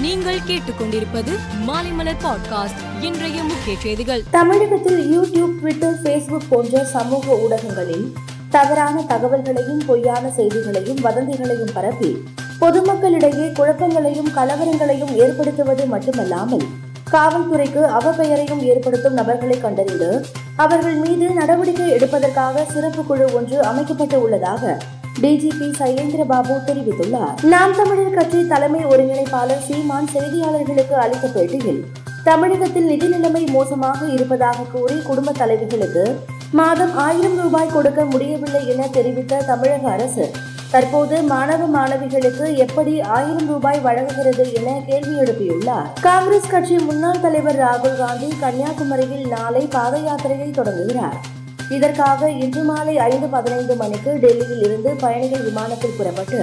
நீங்கள் கேட்டுக்கொண்டிருப்பது மாலைமலர் பாட்காஸ்ட் இன்றைய முக்கிய செய்திகள். தமிழகத்தில் யூடியூப் ட்விட்டர் ஃபேஸ்புக் போன்ற சமூக ஊடகங்களில் தவறான தகவல்களையும் பொய்யான செய்திகளையும் வதந்திகளையும் பரப்பி பொதுமக்களிடையே குழப்பங்களையும் கலவரங்களையும் ஏற்படுத்துவது மட்டுமல்லாமல் காவல்துறைக்கு அவப்பெயரையும் ஏற்படுத்தும் நபர்களை கண்டறிந்து அவர்கள் மீது நடவடிக்கை எடுப்பதற்காக சிறப்பு குழு ஒன்று அமைக்கப்பட்டு உள்ளதாக டிஜிபி சைலேந்திர பாபு தெரிவித்துள்ளார். நாம் தமிழர் கட்சி தலைமை ஒருங்கிணைப்பாளர் சீமான் செய்தியாளர்களுக்கு அளித்த பேட்டியில் தமிழகத்தில் நிதி நிலைமை மோசமாக இருப்பதாக கூறி குடும்ப தலைவிகளுக்கு மாதம் ஆயிரம் ரூபாய் கொடுக்க முடியவில்லை என தெரிவித்த தமிழக அரசு தற்போது மாணவ மாணவிகளுக்கு எப்படி ஆயிரம் ரூபாய் வழங்குகிறது என கேள்வி எழுப்பியுள்ளார். காங்கிரஸ் கட்சி முன்னாள் தலைவர் ராகுல் காந்தி கன்னியாகுமரியில் நாளை பாத யாத்திரையை தொடங்குகிறார். இதற்காக இன்று மாலை ஐந்து பதினைந்து மணிக்கு டெல்லியில் இருந்து பயணிகள் விமானத்தில் புறப்பட்டு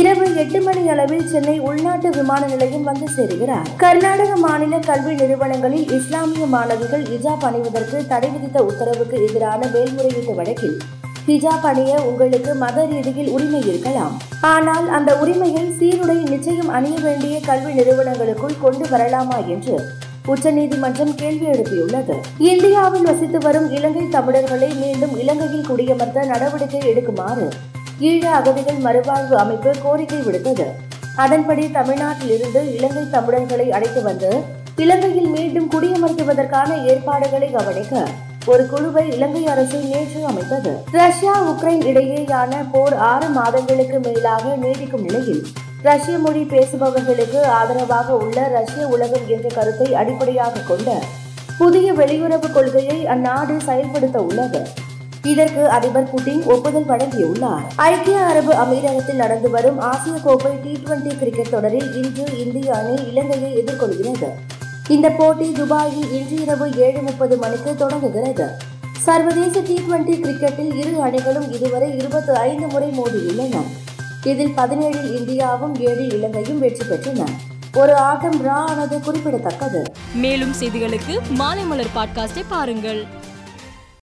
இரவு எட்டு மணி அளவில் சென்னை உள்நாட்டு விமான நிலையம் வந்து சேருகிறார். கர்நாடக மாநில கல்வி நிறுவனங்களில் இஸ்லாமிய மாணவிகள் இஜாப் அணிவதற்கு தடை விதித்த உத்தரவுக்கு எதிரான மேல்முறையீட்டு வழக்கில் ஹிஜாப் அணிய உங்களுக்கு மத ரீதியில் உரிமை இருக்கலாம். ஆனால் அந்த உரிமையை சீருடை நிச்சயம் அணிய வேண்டிய கல்வி நிறுவனங்களுக்குள் கொண்டு வரலாமா என்று உச்சநீதிமன்றம் கேள்வி எழுப்பியுள்ளது. இந்தியாவில் வசித்து வரும் இலங்கை தமிழர்களை மீண்டும் இலங்கையில் குடியமர்த்த நடவடிக்கை எடுக்குமாறு ஈழ அகதிகள் மறுவாழ்வு அமைப்பு கோரிக்கை விடுத்தது. அதன்படி தமிழ்நாட்டில் இருந்து இலங்கை தமிழர்களை அழைத்து வந்து இலங்கையில் மீண்டும் குடியமர்த்துவதற்கான ஏற்பாடுகளை கவனிக்க ஒரு குழுவை இலங்கை அரசு நேற்று அமைத்தது. ரஷ்யா உக்ரைன் இடையேயான போர் ஆறு மாதங்களுக்கு மேலாக நீடிக்கும் நிலையில் ரஷ்ய மொழி பேசுபவர்களுக்கு ஆதரவாக உள்ள ரஷ்ய உலகம் என்ற கருத்தை அடிப்படையாக கொண்ட புதிய வெளியுறவு கொள்கையை அந்நாடு செயல்படுத்த உள்ளது. இதற்கு அதிபர் புட்டின் ஒப்புதல் வழங்கியுள்ளார். ஐக்கிய அரபு அமீரகத்தில் நடந்து வரும் ஆசிய கோப்பை டி டுவெண்டி கிரிக்கெட் தொடரில் இன்று இந்திய அணி இலங்கையை எதிர்கொள்கிறது. இந்த போட்டி துபாயில் இன்று இரவு ஏழு முப்பது மணிக்கு தொடங்குகிறது. சர்வதேச டி டுவெண்டி கிரிக்கெட்டில் இரு அணிகளும் இதுவரை இருபத்தி ஐந்து முறை மோதியுள்ளன. இதில் பதினேழில் இந்தியாவும் ஏழில் இலங்கையும் வெற்றி பெற்றன. ஒரு ஆட்டம் ரா ஆனது குறிப்பிடத்தக்கது. மேலும் செய்திகளுக்கு மாலைமலர் பாட்காஸ்டை பாருங்கள்.